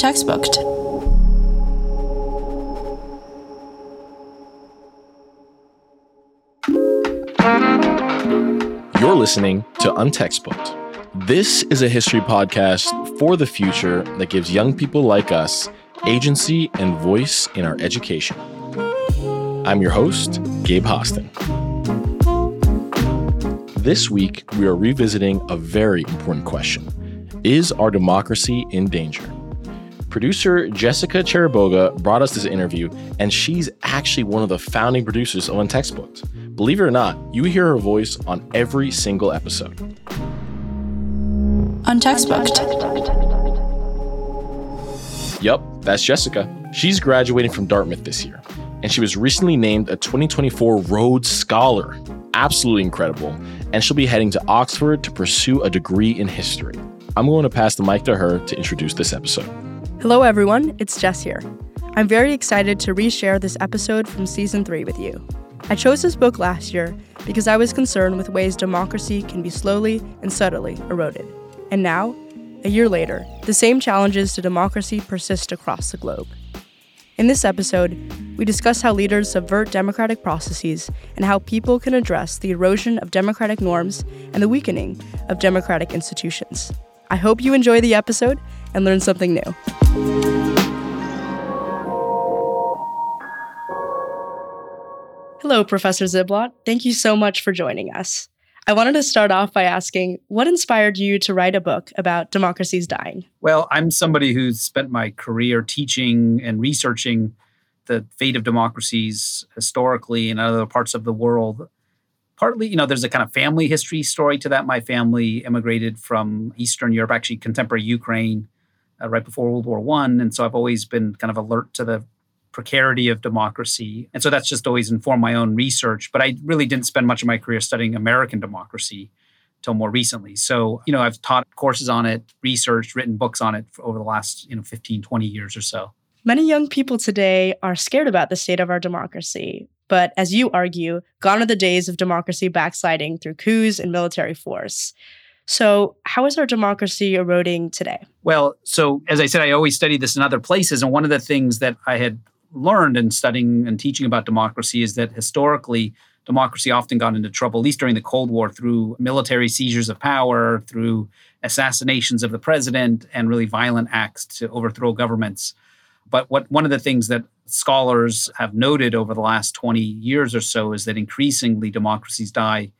Untextbooked. You're listening to Untextbooked. This is a history podcast for the future that gives young people like us agency and voice in our education. I'm your host, Gabe Hostin. This week, we are revisiting a very important question Is our democracy in danger? Producer Jessica Chiriboga brought us this interview, and she's actually one of the founding producers of Untextbooked. Believe it or not, you hear her voice on every single episode. Untextbooked. Yep, that's Jessica. She's graduating from Dartmouth this year, and she was recently named a 2024 Rhodes Scholar. Absolutely incredible. And she'll be heading to Oxford to pursue a degree in history. I'm going to pass the mic to her to introduce this episode. Hello, everyone. It's Jess here. I'm very excited to reshare this episode from season three with you. I chose this book last year because I was concerned with ways democracy can be slowly and subtly eroded. And now, a year later, the same challenges to democracy persist across the globe. In this episode, we discuss how leaders subvert democratic processes and how people can address the erosion of democratic norms and the weakening of democratic institutions. I hope you enjoy the episode and learn something new. Hello, Professor Ziblatt. Thank you so much for joining us. I wanted to start off by asking what inspired you to write a book about democracies dying? Well, I'm somebody who's spent my career teaching and researching the fate of democracies historically in other parts of the world. Partly, you know, there's a kind of family history story to that. My family immigrated from Eastern Europe, actually contemporary Ukraine, uh, right before World War One, and so I've always been kind of alert to the precarity of democracy. And so that's just always informed my own research. But I really didn't spend much of my career studying American democracy until more recently. So, you know, I've taught courses on it, researched, written books on it over the last, you know, 15, 20 years or so. Many young people today are scared about the state of our democracy. But as you argue, gone are the days of democracy backsliding through coups and military force. So, how is our democracy eroding today? Well, so as I said, I always study this in other places. And one of the things that I had learned in studying and teaching about democracy is that historically, democracy often got into trouble, at least during the Cold War, through military seizures of power, through assassinations of the president, and really violent acts to overthrow governments. But what one of the things that scholars have noted over the last 20 years or so is that increasingly democracies die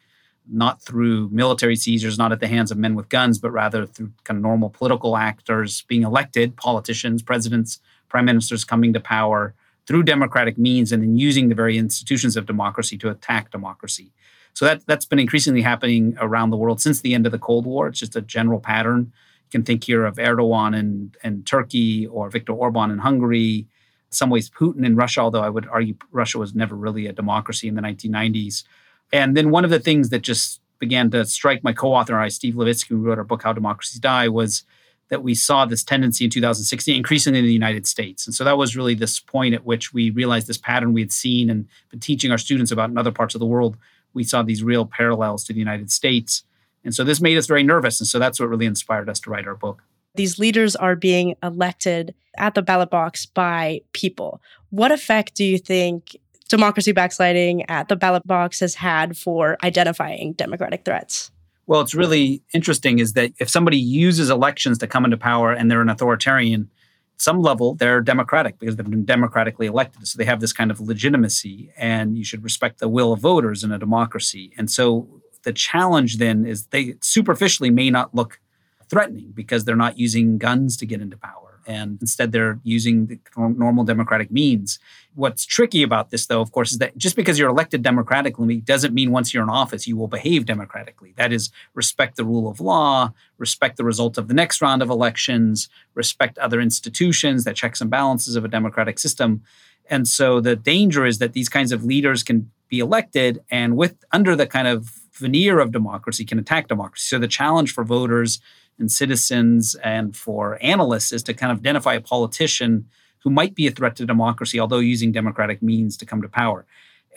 not through military seizures, not at the hands of men with guns, but rather through kind of normal political actors being elected, politicians, presidents, prime ministers coming to power through democratic means and then using the very institutions of democracy to attack democracy. So that, that's been increasingly happening around the world since the end of the Cold War. It's just a general pattern. You can think here of Erdogan in, in Turkey or Viktor Orban in Hungary. Some ways, Putin in Russia, although I would argue Russia was never really a democracy in the 1990s. And then one of the things that just began to strike my co-author and I, Steve Levitsky, who wrote our book How Democracies Die, was that we saw this tendency in 2016 increasingly in the United States. And so that was really this point at which we realized this pattern we had seen and been teaching our students about in other parts of the world. We saw these real parallels to the United States. And so this made us very nervous. And so that's what really inspired us to write our book. These leaders are being elected at the ballot box by people. What effect do you think democracy backsliding at the ballot box has had for identifying democratic threats? Well, it's really interesting is that if somebody uses elections to come into power and they're an authoritarian, some level they're democratic because they've been democratically elected. So they have this kind of legitimacy, and you should respect the will of voters in a democracy. And so the challenge then is they superficially may not look threatening because they're not using guns to get into power and instead they're using the normal democratic means. What's tricky about this, though, of course, is that just because you're elected democratically doesn't mean once you're in office you will behave democratically. That is, respect the rule of law, respect the result of the next round of elections, respect other institutions, the checks and balances of a democratic system. And so the danger is that these kinds of leaders can be elected and with under the kind of veneer of democracy can attack democracy. So the challenge for voters and citizens and for analysts is to kind of identify a politician who might be a threat to democracy, although using democratic means to come to power.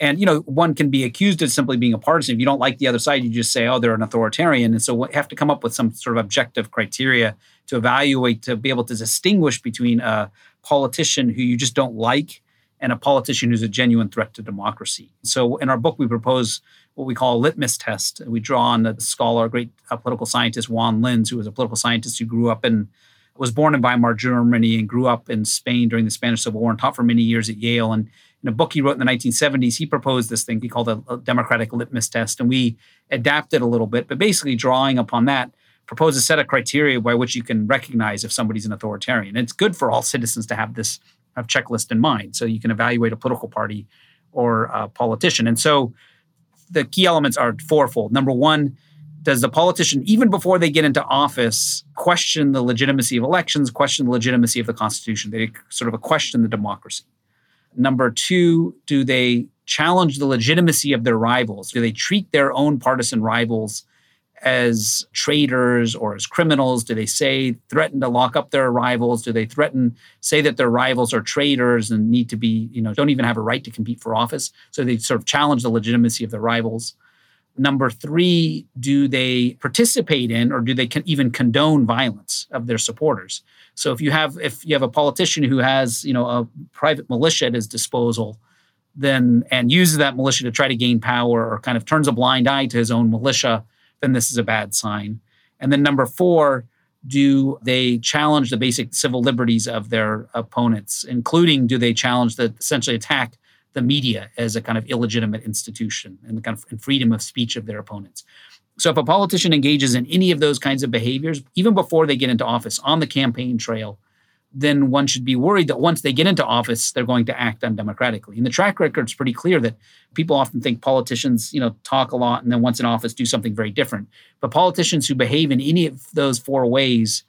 And you know, one can be accused of simply being a partisan. If you don't like the other side, you just say, "Oh, they're an authoritarian." And so we have to come up with some sort of objective criteria to evaluate to be able to distinguish between a politician who you just don't like and a politician who's a genuine threat to democracy. So in our book, we propose what we call a litmus test. We draw on a scholar, a great uh, political scientist, Juan Linz, who was a political scientist who grew up in was born in Weimar, Germany, and grew up in Spain during the Spanish Civil War and taught for many years at Yale. And in a book he wrote in the 1970s, he proposed this thing he called a, democratic litmus test, and we adapted a little bit. But basically, drawing upon that, propose a set of criteria by which you can recognize if somebody's an authoritarian. It's good for all citizens to have this have checklist in mind, so you can evaluate a political party or a politician. And so, the key elements are fourfold. Number one does the politician, even before they get into office, question the legitimacy of elections, question the legitimacy of the Constitution? They sort of question the democracy. Number two, do they challenge the legitimacy of their rivals? Do they treat their own partisan rivals as traitors or as criminals? Do they say, threaten to lock up their rivals? Do they threaten, say that their rivals are traitors and need to be, you know, don't even have a right to compete for office? So they sort of challenge the legitimacy of their rivals. Number three, do they participate in or do they even condone violence of their supporters? So if you have if you have a politician who has you know a private militia at his disposal, then and uses that militia to try to gain power or kind of turns a blind eye to his own militia, then this is a bad sign. And then number four, do they challenge the basic civil liberties of their opponents, including do they challenge the essentially attack the media as a kind of illegitimate institution and the kind of freedom of speech of their opponents. So if a politician engages in any of those kinds of behaviors, even before they get into office on the campaign trail, then one should be worried that once they get into office, they're going to act undemocratically. And the track record is pretty clear that people often think politicians, you know, talk a lot and then once in office do something very different. But politicians who behave in any of those four ways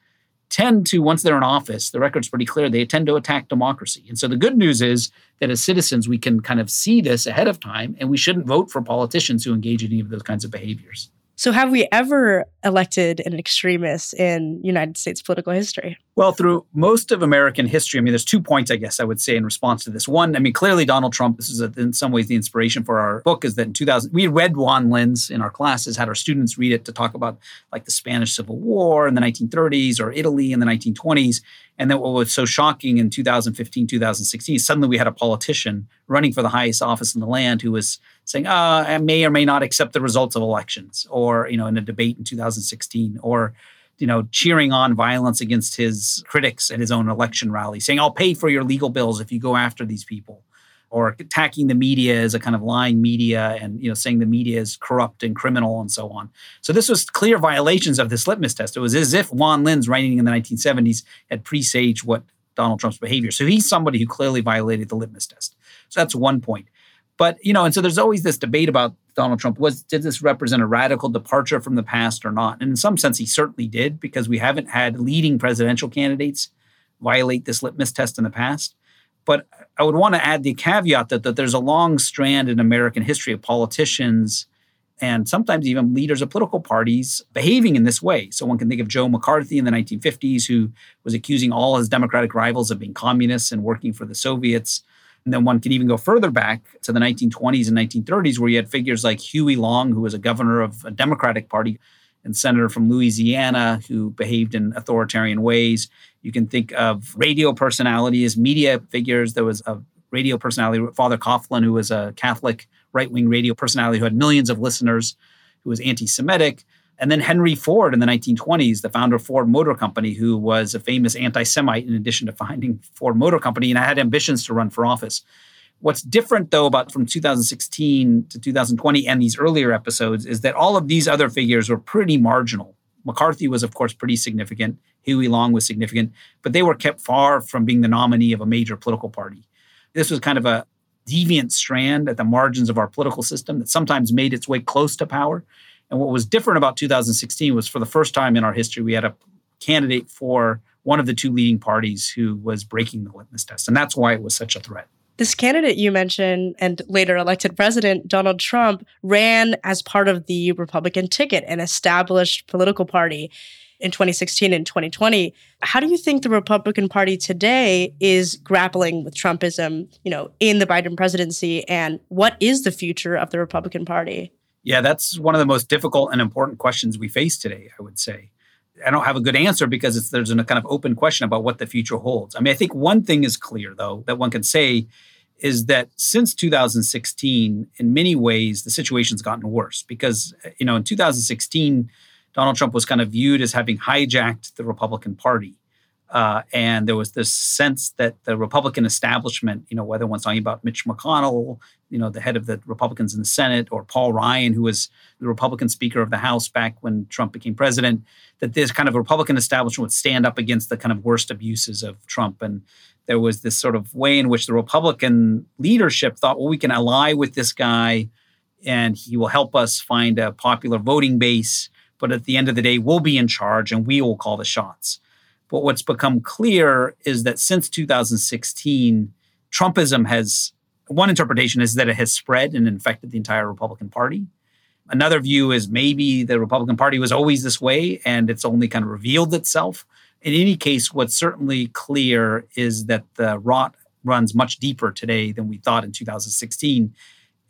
tend to, once they're in office, the record's pretty clear, they tend to attack democracy. And so the good news is that as citizens, we can kind of see this ahead of time, and we shouldn't vote for politicians who engage in any of those kinds of behaviors. So, have we ever elected an extremist in United States political history? Well, through most of American history, I mean, there's two points, I guess, I would say in response to this. One, I mean, clearly Donald Trump, this is a, in some ways the inspiration for our book, is that in 2000, we read Juan Linz in our classes, had our students read it to talk about like the Spanish Civil War in the 1930s or Italy in the 1920s. And then what was so shocking in 2015, 2016, suddenly we had a politician running for the highest office in the land who was saying, uh, I may or may not accept the results of elections, or, you know, in a debate in 2016, or, you know, cheering on violence against his critics at his own election rally, saying, I'll pay for your legal bills if you go after these people or attacking the media as a kind of lying media and you know saying the media is corrupt and criminal and so on. So this was clear violations of this litmus test. It was as if Juan Linz writing in the 1970s had presaged what Donald Trump's behavior. So he's somebody who clearly violated the litmus test. So that's one point. But you know, and so there's always this debate about Donald Trump. Was did this represent a radical departure from the past or not? And in some sense, he certainly did because we haven't had leading presidential candidates violate this litmus test in the past. But I would want to add the caveat that, that there's a long strand in American history of politicians and sometimes even leaders of political parties behaving in this way. So one can think of Joe McCarthy in the 1950s, who was accusing all his Democratic rivals of being communists and working for the Soviets. And then one can even go further back to the 1920s and 1930s, where you had figures like Huey Long, who was a governor of a Democratic Party and senator from Louisiana who behaved in authoritarian ways. You can think of radio personalities, media figures. There was a radio personality, Father Coughlin, who was a Catholic right wing radio personality who had millions of listeners, who was anti Semitic. And then Henry Ford in the 1920s, the founder of Ford Motor Company, who was a famous anti Semite in addition to founding Ford Motor Company and I had ambitions to run for office. What's different, though, about from 2016 to 2020 and these earlier episodes is that all of these other figures were pretty marginal. McCarthy was, of course, pretty significant. Huey Long was significant, but they were kept far from being the nominee of a major political party. This was kind of a deviant strand at the margins of our political system that sometimes made its way close to power. And what was different about 2016 was for the first time in our history, we had a candidate for one of the two leading parties who was breaking the litmus test. And that's why it was such a threat. This candidate you mentioned and later elected president, Donald Trump, ran as part of the Republican ticket, an established political party in 2016 and 2020. How do you think the Republican Party today is grappling with Trumpism, you know, in the Biden presidency and what is the future of the Republican Party? Yeah, that's one of the most difficult and important questions we face today, I would say. I don't have a good answer because there's a kind of open question about what the future holds. I mean, I think one thing is clear, though, that one can say is that since 2016, in many ways, the situation's gotten worse because, you know, in 2016, Donald Trump was kind of viewed as having hijacked the Republican Party. Uh, and there was this sense that the Republican establishment, you know, whether one's talking about Mitch McConnell, you know, the head of the Republicans in the Senate, or Paul Ryan, who was the Republican Speaker of the House back when Trump became president, that this kind of Republican establishment would stand up against the kind of worst abuses of Trump. And there was this sort of way in which the Republican leadership thought, well, we can ally with this guy and he will help us find a popular voting base but at the end of the day, we'll be in charge and we will call the shots. But what's become clear is that since 2016, Trumpism has one interpretation is that it has spread and infected the entire Republican Party. Another view is maybe the Republican Party was always this way and it's only kind of revealed itself. In any case, what's certainly clear is that the rot runs much deeper today than we thought in 2016.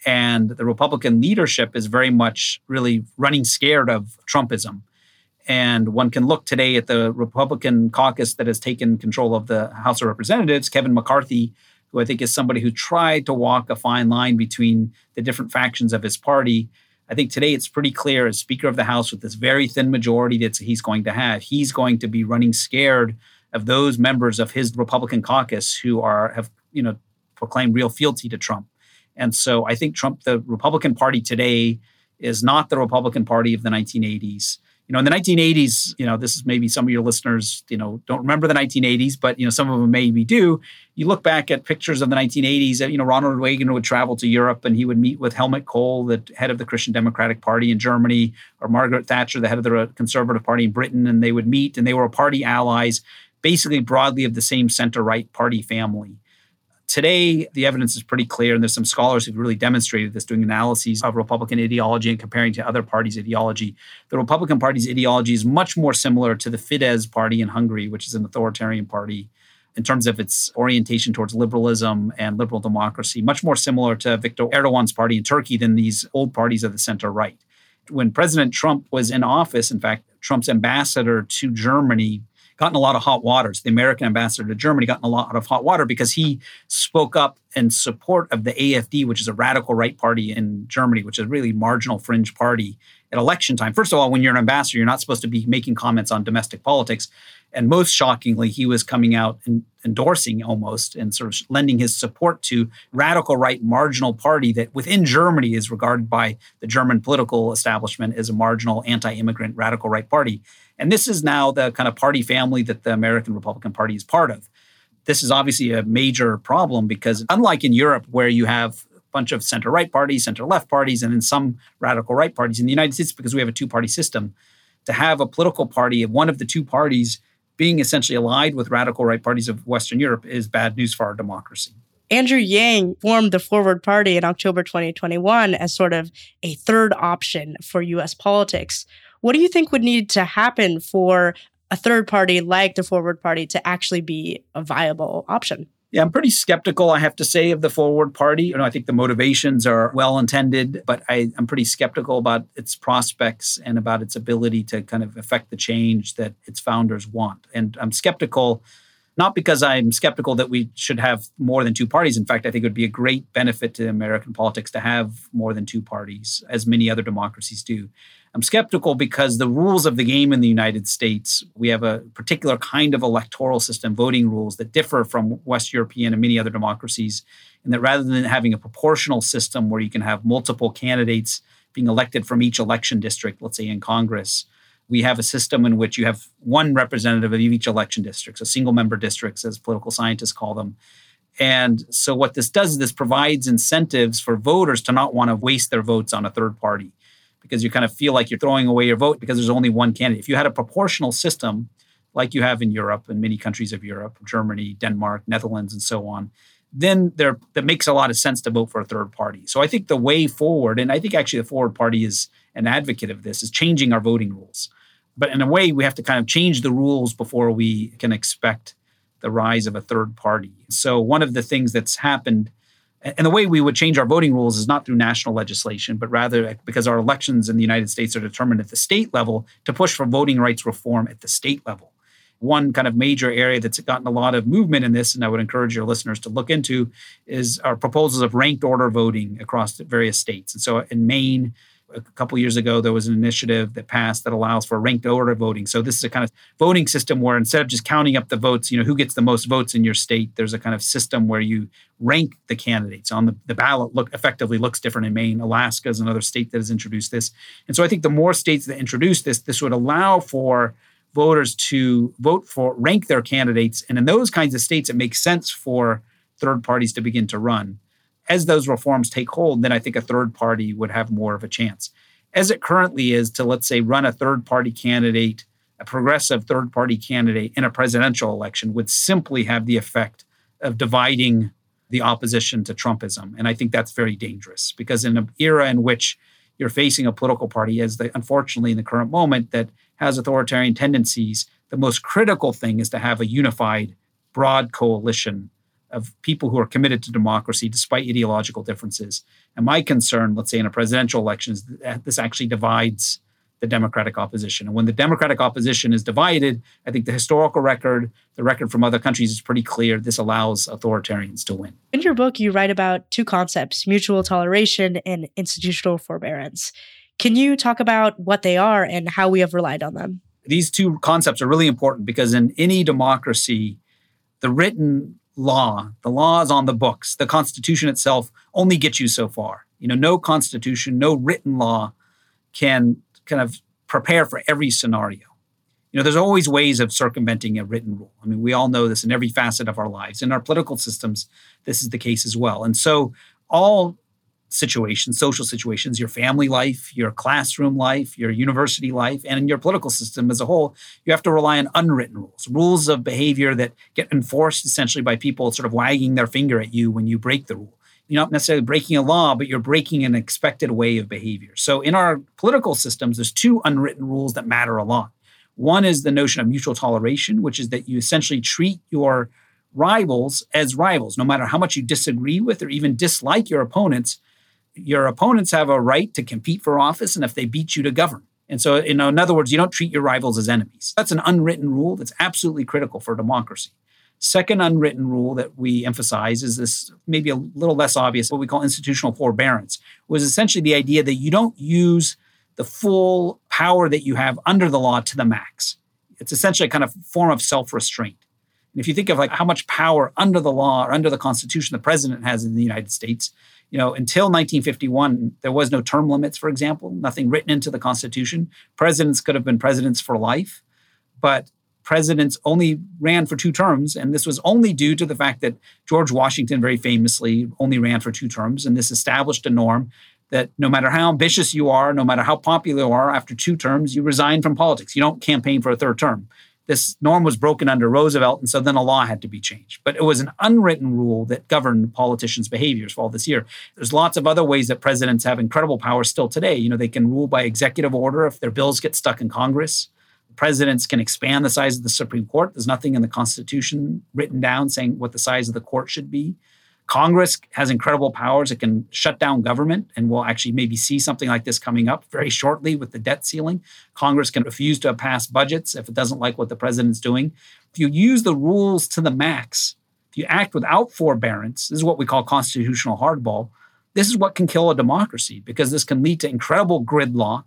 And the Republican leadership is very much really running scared of Trumpism. And one can look today at the Republican caucus that has taken control of the House of Representatives, Kevin McCarthy, who I think is somebody who tried to walk a fine line between the different factions of his party. I think today it's pretty clear as Speaker of the House with this very thin majority that he's going to have, he's going to be running scared of those members of his Republican caucus who are have you know proclaimed real fealty to Trump. And so I think Trump, the Republican Party today, is not the Republican Party of the 1980s. You know, in the 1980s, you know, this is maybe some of your listeners, you know, don't remember the 1980s, but you know, some of them maybe do. You look back at pictures of the 1980s. Uh, you know, Ronald Reagan would travel to Europe and he would meet with Helmut Kohl, the head of the Christian Democratic Party in Germany, or Margaret Thatcher, the head of the Conservative Party in Britain, and they would meet and they were party allies, basically broadly of the same center-right party family. Today, the evidence is pretty clear, and there's some scholars who've really demonstrated this doing analyses of Republican ideology and comparing to other parties' ideology. The Republican Party's ideology is much more similar to the Fidesz party in Hungary, which is an authoritarian party in terms of its orientation towards liberalism and liberal democracy, much more similar to Viktor Erdogan's party in Turkey than these old parties of the center right. When President Trump was in office, in fact, Trump's ambassador to Germany gotten a lot of hot waters. The American ambassador to Germany gotten a lot of hot water because he spoke up in support of the AFD, which is a radical right party in Germany, which is a really marginal fringe party at election time. First of all, when you're an ambassador, you're not supposed to be making comments on domestic politics. And most shockingly, he was coming out and endorsing almost and sort of lending his support to radical right marginal party that within Germany is regarded by the German political establishment as a marginal anti-immigrant radical right party. And this is now the kind of party family that the American Republican Party is part of. This is obviously a major problem because, unlike in Europe, where you have a bunch of center right parties, center left parties, and then some radical right parties, in the United States, because we have a two party system, to have a political party of one of the two parties being essentially allied with radical right parties of Western Europe is bad news for our democracy. Andrew Yang formed the Forward Party in October 2021 as sort of a third option for US politics. What do you think would need to happen for a third party like the Forward Party to actually be a viable option? Yeah, I'm pretty skeptical, I have to say, of the Forward Party. You know, I think the motivations are well intended, but I, am pretty skeptical about its prospects and about its ability to kind of affect the change that its founders want. And I'm skeptical not because I'm skeptical that we should have more than two parties. In fact, I think it would be a great benefit to American politics to have more than two parties, as many other democracies do. I'm skeptical because the rules of the game in the United States, we have a particular kind of electoral system, voting rules that differ from West European and many other democracies. And that rather than having a proportional system where you can have multiple candidates being elected from each election district, let's say in Congress, we have a system in which you have one representative of each election district, so single member districts, as political scientists call them. And so, what this does is this provides incentives for voters to not want to waste their votes on a third party because you kind of feel like you're throwing away your vote because there's only one candidate. If you had a proportional system like you have in Europe and many countries of Europe, Germany, Denmark, Netherlands, and so on, then there that makes a lot of sense to vote for a third party. So I think the way forward, and I think actually the forward party is an advocate of this, is changing our voting rules. But in a way, we have to kind of change the rules before we can expect the rise of a third party. So one of the things that's happened and the way we would change our voting rules is not through national legislation, but rather because our elections in the United States are determined at the state level to push for voting rights reform at the state level one kind of major area that's gotten a lot of movement in this, and I would encourage your listeners to look into, is our proposals of ranked order voting across various states. And so in Maine, a couple years ago, there was an initiative that passed that allows for ranked order voting. So this is a kind of voting system where instead of just counting up the votes, you know, who gets the most votes in your state, there's a kind of system where you rank the candidates on the, the ballot. Look effectively looks different in Maine. Alaska is another state that has introduced this. And so I think the more states that introduce this, this would allow for voters to vote for, rank their candidates. And in those kinds of states, it makes sense for third parties to begin to run. As those reforms take hold, then I think a third party would have more of a chance. As it currently is, to let's say run a third party candidate, a progressive third party candidate in a presidential election would simply have the effect of dividing the opposition to Trumpism. And I think that's very dangerous because in an era in which you're facing a political party, as the, unfortunately in the current moment, that has authoritarian tendencies, the most critical thing is to have a unified, broad coalition of people who are committed to democracy despite ideological differences. And my concern, let's say in a presidential election, is that this actually divides the Democratic opposition. And when the Democratic opposition is divided, I think the historical record, the record from other countries is pretty clear. This allows authoritarians to win. In your book, you write about two concepts mutual toleration and institutional forbearance. Can you talk about what they are and how we have relied on them? These two concepts are really important because in any democracy, the written law, the law is on the books, the Constitution itself only gets you so far. You know, no Constitution, no written law can kind of prepare for every scenario. You know, there's always ways of circumventing a written rule. I mean, we all know this in every facet of our lives. In our political systems, this is the case as well. And so all situations, social situations, your family life, your classroom life, your university life, and in your political system as a whole, you have to rely on unwritten rules, rules of behavior that get enforced essentially by people sort of wagging their finger at you when you break the rule. You're not necessarily breaking a law, but you're breaking an expected way of behavior. So in our political systems, there's two unwritten rules that matter a lot. One is the notion of mutual toleration, which is that you essentially treat your rivals as rivals, no matter how much you disagree with or even dislike your opponents your opponents have a right to compete for office, and if they beat you, to govern. And so, you know, in other words, you don't treat your rivals as enemies. That's an unwritten rule that's absolutely critical for democracy. Second unwritten rule that we emphasize is this maybe a little less obvious, what we call institutional forbearance, was essentially the idea that you don't use the full power that you have under the law to the max. It's essentially a kind of form of self-restraint. And if you think of like how much power under the law or under the Constitution the president has in the United States, you know, until 1951, there was no term limits, for example, nothing written into the Constitution. Presidents could have been presidents for life, but presidents only ran for two terms. And this was only due to the fact that George Washington very famously only ran for two terms. And this established a norm that no matter how ambitious you are, no matter how popular you are, after two terms, you resign from politics. You don't campaign for a third term this norm was broken under Roosevelt, and so then a law had to be changed. But it was an unwritten rule that governed politicians' behaviors for all this year. There's lots of other ways that presidents have incredible power still today. You know, they can rule by executive order if their bills get stuck in Congress. Presidents can expand the size of the Supreme Court. There's nothing in the Constitution written down saying what the size of the court should be. Congress has incredible powers. It can shut down government, and we'll actually maybe see something like this coming up very shortly with the debt ceiling. Congress can refuse to pass budgets if it doesn't like what the president's doing. If you use the rules to the max, if you act without forbearance, this is what we call constitutional hardball. This is what can kill a democracy because this can lead to incredible gridlock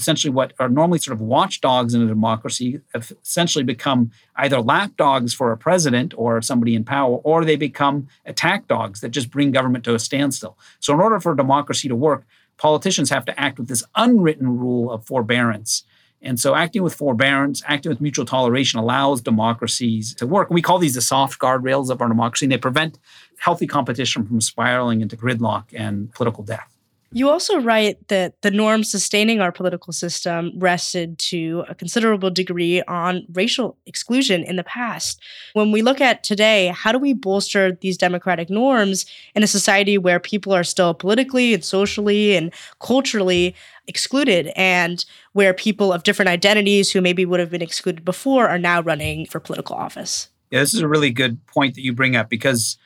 essentially what are normally sort of watchdogs in a democracy have essentially become either lapdogs for a president or somebody in power, or they become attack dogs that just bring government to a standstill. So, in order for democracy to work, politicians have to act with this unwritten rule of forbearance. And so, acting with forbearance, acting with mutual toleration allows democracies to work. We call these the soft guardrails of our democracy, and they prevent healthy competition from spiraling into gridlock and political death. You also write that the norms sustaining our political system rested to a considerable degree on racial exclusion in the past. When we look at today, how do we bolster these democratic norms in a society where people are still politically and socially and culturally excluded and where people of different identities who maybe would have been excluded before are now running for political office? Yeah, this is a really good point that you bring up because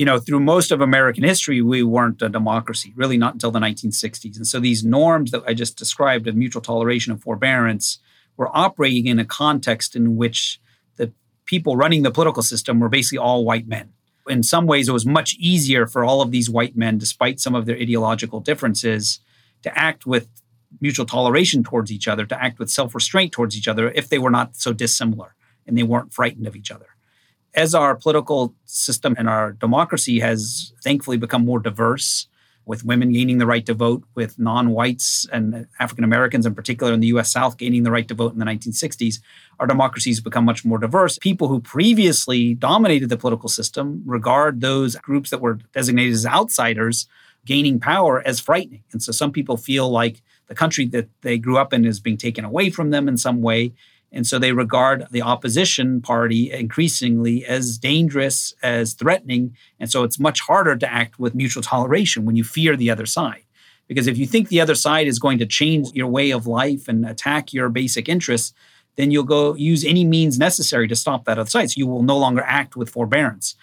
you know, through most of American history, we weren't a democracy, really not until the 1960s. And so these norms that I just described of mutual toleration and forbearance were operating in a context in which the people running the political system were basically all white men. In some ways, it was much easier for all of these white men, despite some of their ideological differences, to act with mutual toleration towards each other, to act with self restraint towards each other if they were not so dissimilar and they weren't frightened of each other as our political system and our democracy has thankfully become more diverse, with women gaining the right to vote, with non whites and African Americans in particular in the US South gaining the right to vote in the 1960s, our democracy has become much more diverse. People who previously dominated the political system regard those groups that were designated as outsiders gaining power as frightening. And so some people feel like the country that they grew up in is being taken away from them in some way. And so they regard the opposition party increasingly as dangerous, as threatening. And so it's much harder to act with mutual toleration when you fear the other side. Because if you think the other side is going to change your way of life and attack your basic interests, then you'll go use any means necessary to stop that other side. So you will no longer act with forbearance.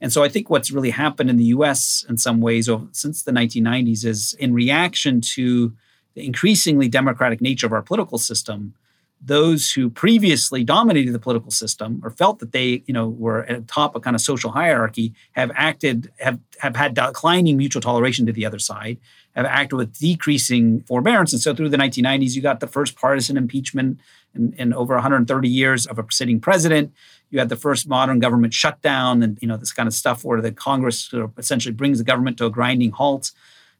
And so I think what's really happened in the US in some ways since the 1990s is in reaction to the increasingly democratic nature of our political system, those who previously dominated the political system or felt that they, you know, were at the top of kind of social hierarchy have acted, have, have had declining mutual toleration to the other side, have acted with decreasing forbearance. And so through the 1990s, you got the first partisan impeachment in, in over 130 years of a sitting president. You had the first modern government shutdown and, you know, this kind of stuff where the Congress sort of essentially brings the government to a grinding halt.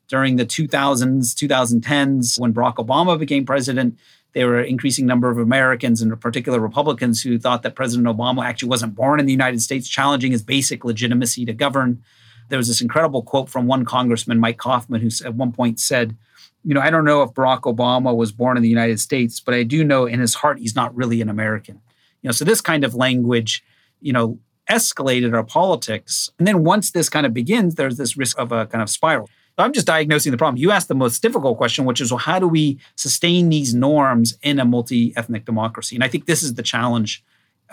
During the 2000s, 2010s, when Barack Obama became president, there were an increasing number of Americans, and in particular Republicans, who thought that President Obama actually wasn't born in the United States, challenging his basic legitimacy to govern. There was this incredible quote from one congressman, Mike Coffman, who at one point said, you know, I don't know if Barack Obama was born in the United States, but I do know in his heart he's not really an American. You know, so this kind of language, you know, escalated our politics. And then once this kind of begins, there's this risk of a kind of spiral. I'm just diagnosing the problem. You asked the most difficult question, which is well, how do we sustain these norms in a multi ethnic democracy? And I think this is the challenge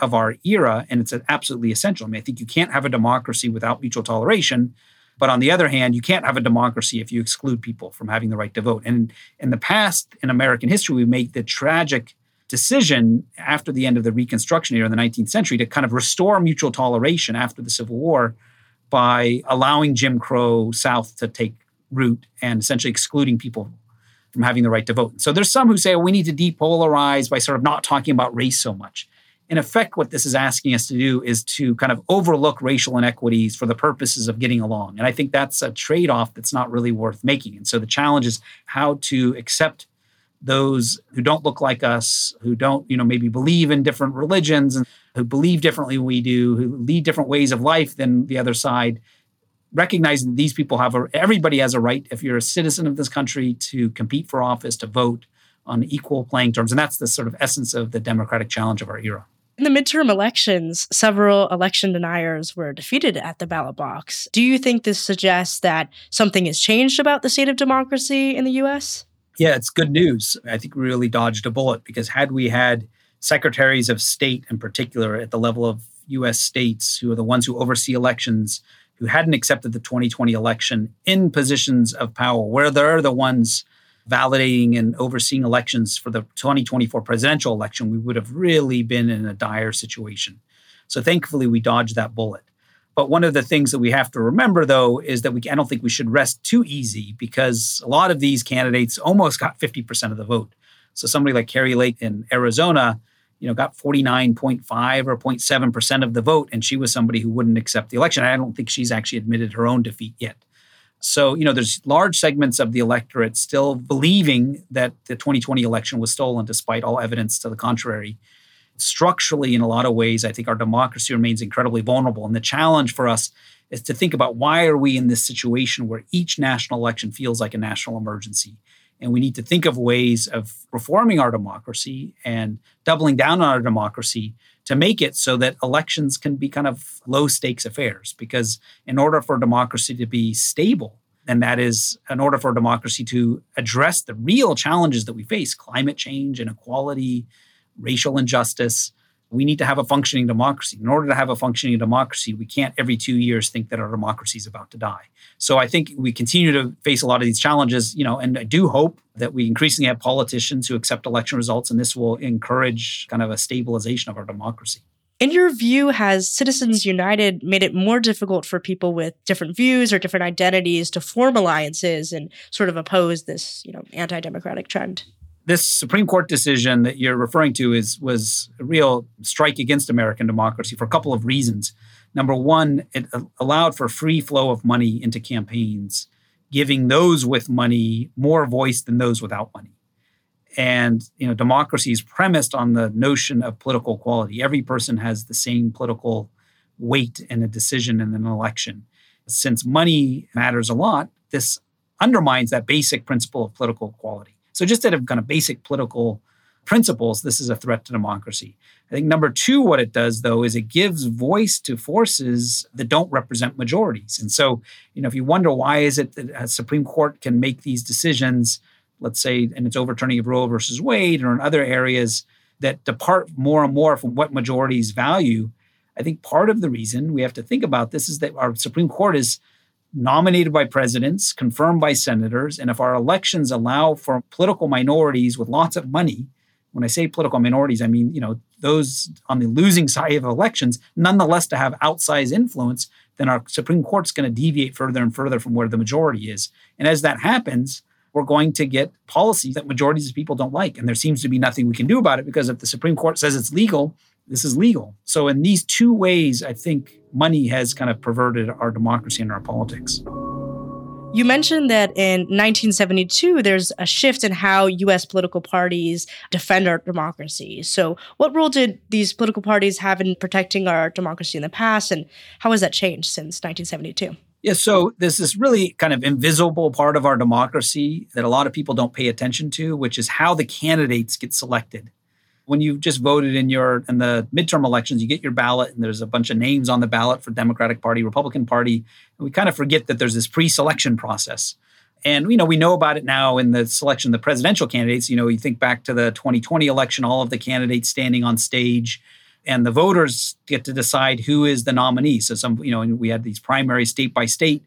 of our era, and it's absolutely essential. I mean, I think you can't have a democracy without mutual toleration. But on the other hand, you can't have a democracy if you exclude people from having the right to vote. And in the past, in American history, we made the tragic decision after the end of the Reconstruction era in the 19th century to kind of restore mutual toleration after the Civil War by allowing Jim Crow South to take route and essentially excluding people from having the right to vote. So there's some who say well, we need to depolarize by sort of not talking about race so much. In effect, what this is asking us to do is to kind of overlook racial inequities for the purposes of getting along. And I think that's a trade off that's not really worth making. And so the challenge is how to accept those who don't look like us, who don't, you know, maybe believe in different religions and who believe differently than we do, who lead different ways of life than the other side, recognizing that these people have a, everybody has a right, if you're a citizen of this country, to compete for office, to vote on equal playing terms. And that's the sort of essence of the democratic challenge of our era. In the midterm elections, several election deniers were defeated at the ballot box. Do you think this suggests that something has changed about the state of democracy in the US? Yeah, it's good news. I think we really dodged a bullet because had we had secretaries of state in particular at the level of US states who are the ones who oversee elections who hadn't accepted the 2020 election in positions of power, where they're the ones validating and overseeing elections for the 2024 presidential election, we would have really been in a dire situation. So thankfully, we dodged that bullet. But one of the things that we have to remember, though, is that we I don't think we should rest too easy because a lot of these candidates almost got 50% of the vote. So somebody like Kari Lake in Arizona you know, got 49.5 or 0.7% of the vote. And she was somebody who wouldn't accept the election. I don't think she's actually admitted her own defeat yet. So, you know, there's large segments of the electorate still believing that the 2020 election was stolen despite all evidence to the contrary. structurally, in a lot of ways, I think our democracy remains incredibly vulnerable. And the challenge for us is to think about why are we in this situation where each national election feels like a national emergency. And we need to think of ways of reforming our democracy and doubling down on our democracy to make it so that elections can be kind of low stakes affairs. Because in order for democracy to be stable, and that is in order for democracy to address the real challenges that we face climate change, inequality, racial injustice. We need to have a functioning democracy. In order to have a functioning democracy, we can't every two years think that our democracy is about to die. So I think we continue to face a lot of these challenges, you know, and I do hope that we increasingly have politicians who accept election results, and this will encourage kind of a stabilization of our democracy. In your view, has Citizens United made it more difficult for people with different views or different identities to form alliances and sort of oppose this, you know, anti-democratic trend? This Supreme Court decision that you're referring to is was a real strike against American democracy for a couple of reasons. Number one, it allowed for free flow of money into campaigns, giving those with money more voice than those without money. And you know, democracy is premised on the notion of political equality. Every person has the same political weight in a decision in an election. Since money matters a lot, this undermines that basic principle of political equality. So just out of kind of basic political principles, this is a threat to democracy. I think number two, what it does though, is it gives voice to forces that don't represent majorities. And so, you know, if you wonder why is it that a Supreme Court can make these decisions let's say, and it's overturning of Roe versus Wade or in other areas that depart more and more from what majorities value, I think part of the reason we have to think about this is that our Supreme Court is nominated by presidents, confirmed by senators, and if our elections allow for political minorities with lots of money, when I say political minorities, I mean, you know, those on the losing side of elections, nonetheless to have outsized influence, then our Supreme Court's going to deviate further and further from where the majority is. And as that happens, we're going to get policies that majorities of people don't like. And there seems to be nothing we can do about it because if the Supreme Court says it's legal, this is legal. So, in these two ways, I think money has kind of perverted our democracy and our politics. You mentioned that in 1972, there's a shift in how US political parties defend our democracy. So, what role did these political parties have in protecting our democracy in the past, and how has that changed since 1972? Yeah, so there's this really kind of invisible part of our democracy that a lot of people don't pay attention to, which is how the candidates get selected. When you've just voted in your in the midterm elections, you get your ballot and there's a bunch of names on the ballot for Democratic Party, Republican Party. And we kind of forget that there's this pre-selection process. And you know, we know about it now in the selection of the presidential candidates. You know, you think back to the 2020 election, all of the candidates standing on stage and the voters get to decide who is the nominee. So some, you know, we had these primaries state by state.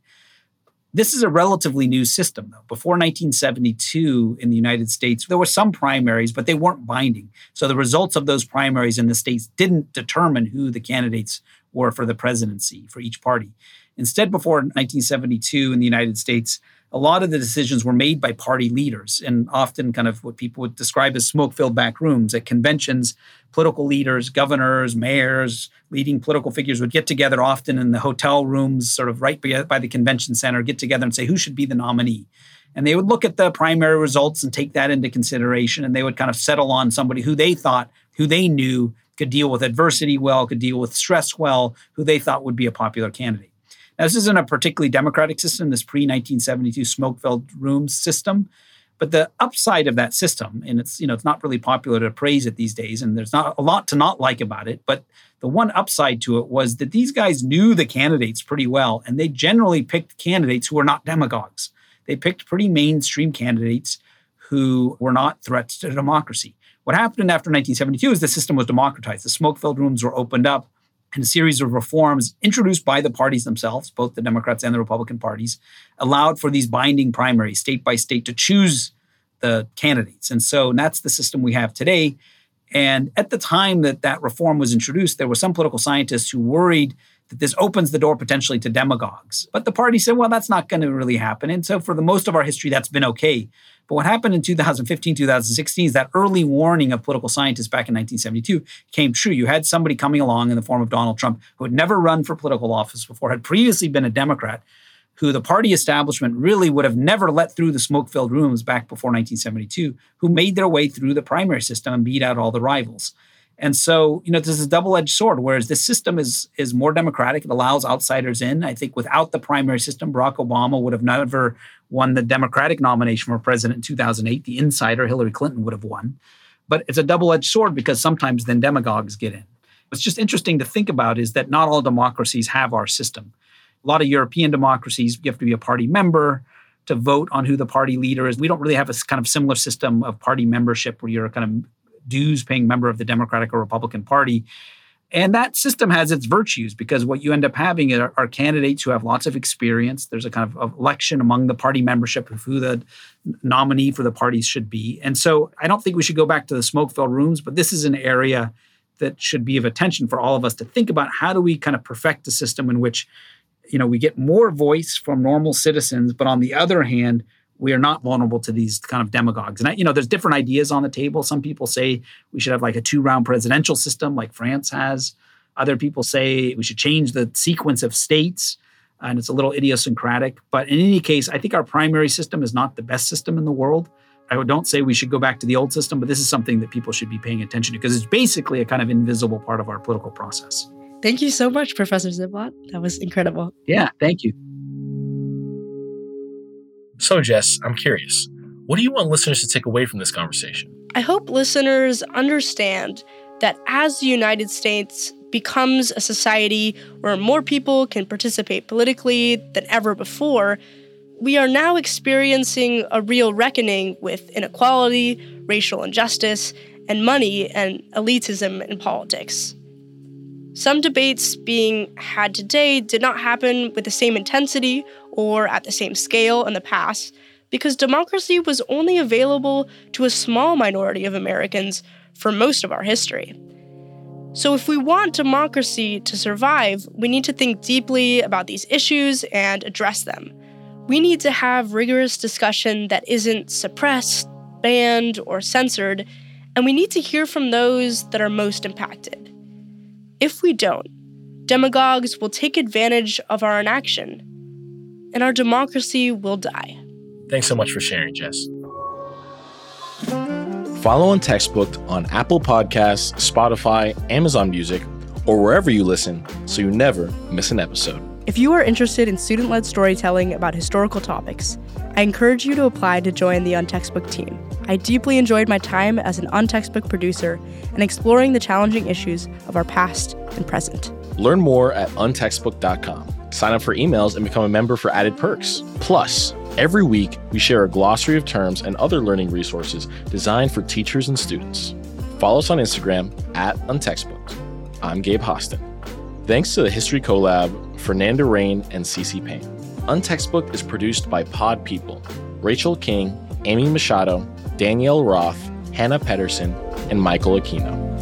This is a relatively new system, though. Before 1972 in the United States, there were some primaries, but they weren't binding. So the results of those primaries in the states didn't determine who the candidates were for the presidency for each party. Instead, before 1972 in the United States, a lot of the decisions were made by party leaders and often kind of what people would describe as smoke filled back rooms at conventions. Political leaders, governors, mayors, leading political figures would get together often in the hotel rooms, sort of right by the convention center, get together and say who should be the nominee. And they would look at the primary results and take that into consideration. And they would kind of settle on somebody who they thought, who they knew could deal with adversity well, could deal with stress well, who they thought would be a popular candidate. Now, this isn't a particularly democratic system, this pre 1972 smoke filled rooms system. But the upside of that system, and it's you know it's not really popular to praise it these days, and there's not a lot to not like about it. But the one upside to it was that these guys knew the candidates pretty well, and they generally picked candidates who were not demagogues. They picked pretty mainstream candidates who were not threats to democracy. What happened after 1972 is the system was democratized. The smoke-filled rooms were opened up and a series of reforms introduced by the parties themselves, both the Democrats and the Republican parties, allowed for these binding primaries, state by state, to choose the candidates. And so that's the system we have today. And at the time that that reform was introduced, there were some political scientists who worried that this opens the door potentially to demagogues. But the party said, well, that's not going to really happen. And so for the most of our history, that's been okay. But what happened in 2015, 2016 is that early warning of political scientists back in 1972 came true. You had somebody coming along in the form of Donald Trump who had never run for political office before, had previously been a Democrat, who the party establishment really would have never let through the smoke filled rooms back before 1972, who made their way through the primary system and beat out all the rivals. And so, you know, this is a double-edged sword. Whereas this system is is more democratic, it allows outsiders in. I think without the primary system, Barack Obama would have never won the Democratic nomination for president in 2008. The insider, Hillary Clinton, would have won. But it's a double-edged sword because sometimes then demagogues get in. What's just interesting to think about is that not all democracies have our system. A lot of European democracies, you have to be a party member to vote on who the party leader is. We don't really have a kind of similar system of party membership where you're kind of dues paying member of the Democratic or Republican Party. And that system has its virtues because what you end up having are, are, candidates who have lots of experience. There's a kind of election among the party membership of who the nominee for the parties should be. And so I don't think we should go back to the smoke filled rooms, but this is an area that should be of attention for all of us to think about how do we kind of perfect a system in which you know we get more voice from normal citizens but on the other hand we are not vulnerable to these kind of demagogues. And I, you know, there's different ideas on the table. Some people say we should have like a two-round presidential system, like France has. Other people say we should change the sequence of states, and it's a little idiosyncratic. But in any case, I think our primary system is not the best system in the world. I don't say we should go back to the old system, but this is something that people should be paying attention to because it's basically a kind of invisible part of our political process. Thank you so much, Professor Ziblatt. That was incredible. Yeah, thank you. So, Jess, I'm curious. What do you want listeners to take away from this conversation? I hope listeners understand that as the United States becomes a society where more people can participate politically than ever before, we are now experiencing a real reckoning with inequality, racial injustice, and money and elitism in politics. Some debates being had today did not happen with the same intensity or at the same scale in the past because democracy was only available to a small minority of Americans for most of our history. So, if we want democracy to survive, we need to think deeply about these issues and address them. We need to have rigorous discussion that isn't suppressed, banned, or censored, and we need to hear from those that are most impacted. If we don't, demagogues will take advantage of our inaction, and our democracy will die. Thanks so much for sharing, Jess. Follow Untextbooked on Apple Podcasts, Spotify, Amazon Music, or wherever you listen so you never miss an episode. If you are interested in student led storytelling about historical topics, I encourage you to apply to join the Untextbook team. I deeply enjoyed my time as an Untextbook producer and exploring the challenging issues of our past and present. Learn more at untextbook.com. Sign up for emails and become a member for added perks. Plus, every week we share a glossary of terms and other learning resources designed for teachers and students. Follow us on Instagram at untextbooked. I'm Gabe Hostin. Thanks to the History Collab, Fernanda Rain, and CC Payne. Untextbooked is produced by Pod People, Rachel King, Amy Machado, Danielle Roth, Hannah Pedersen, and Michael Aquino.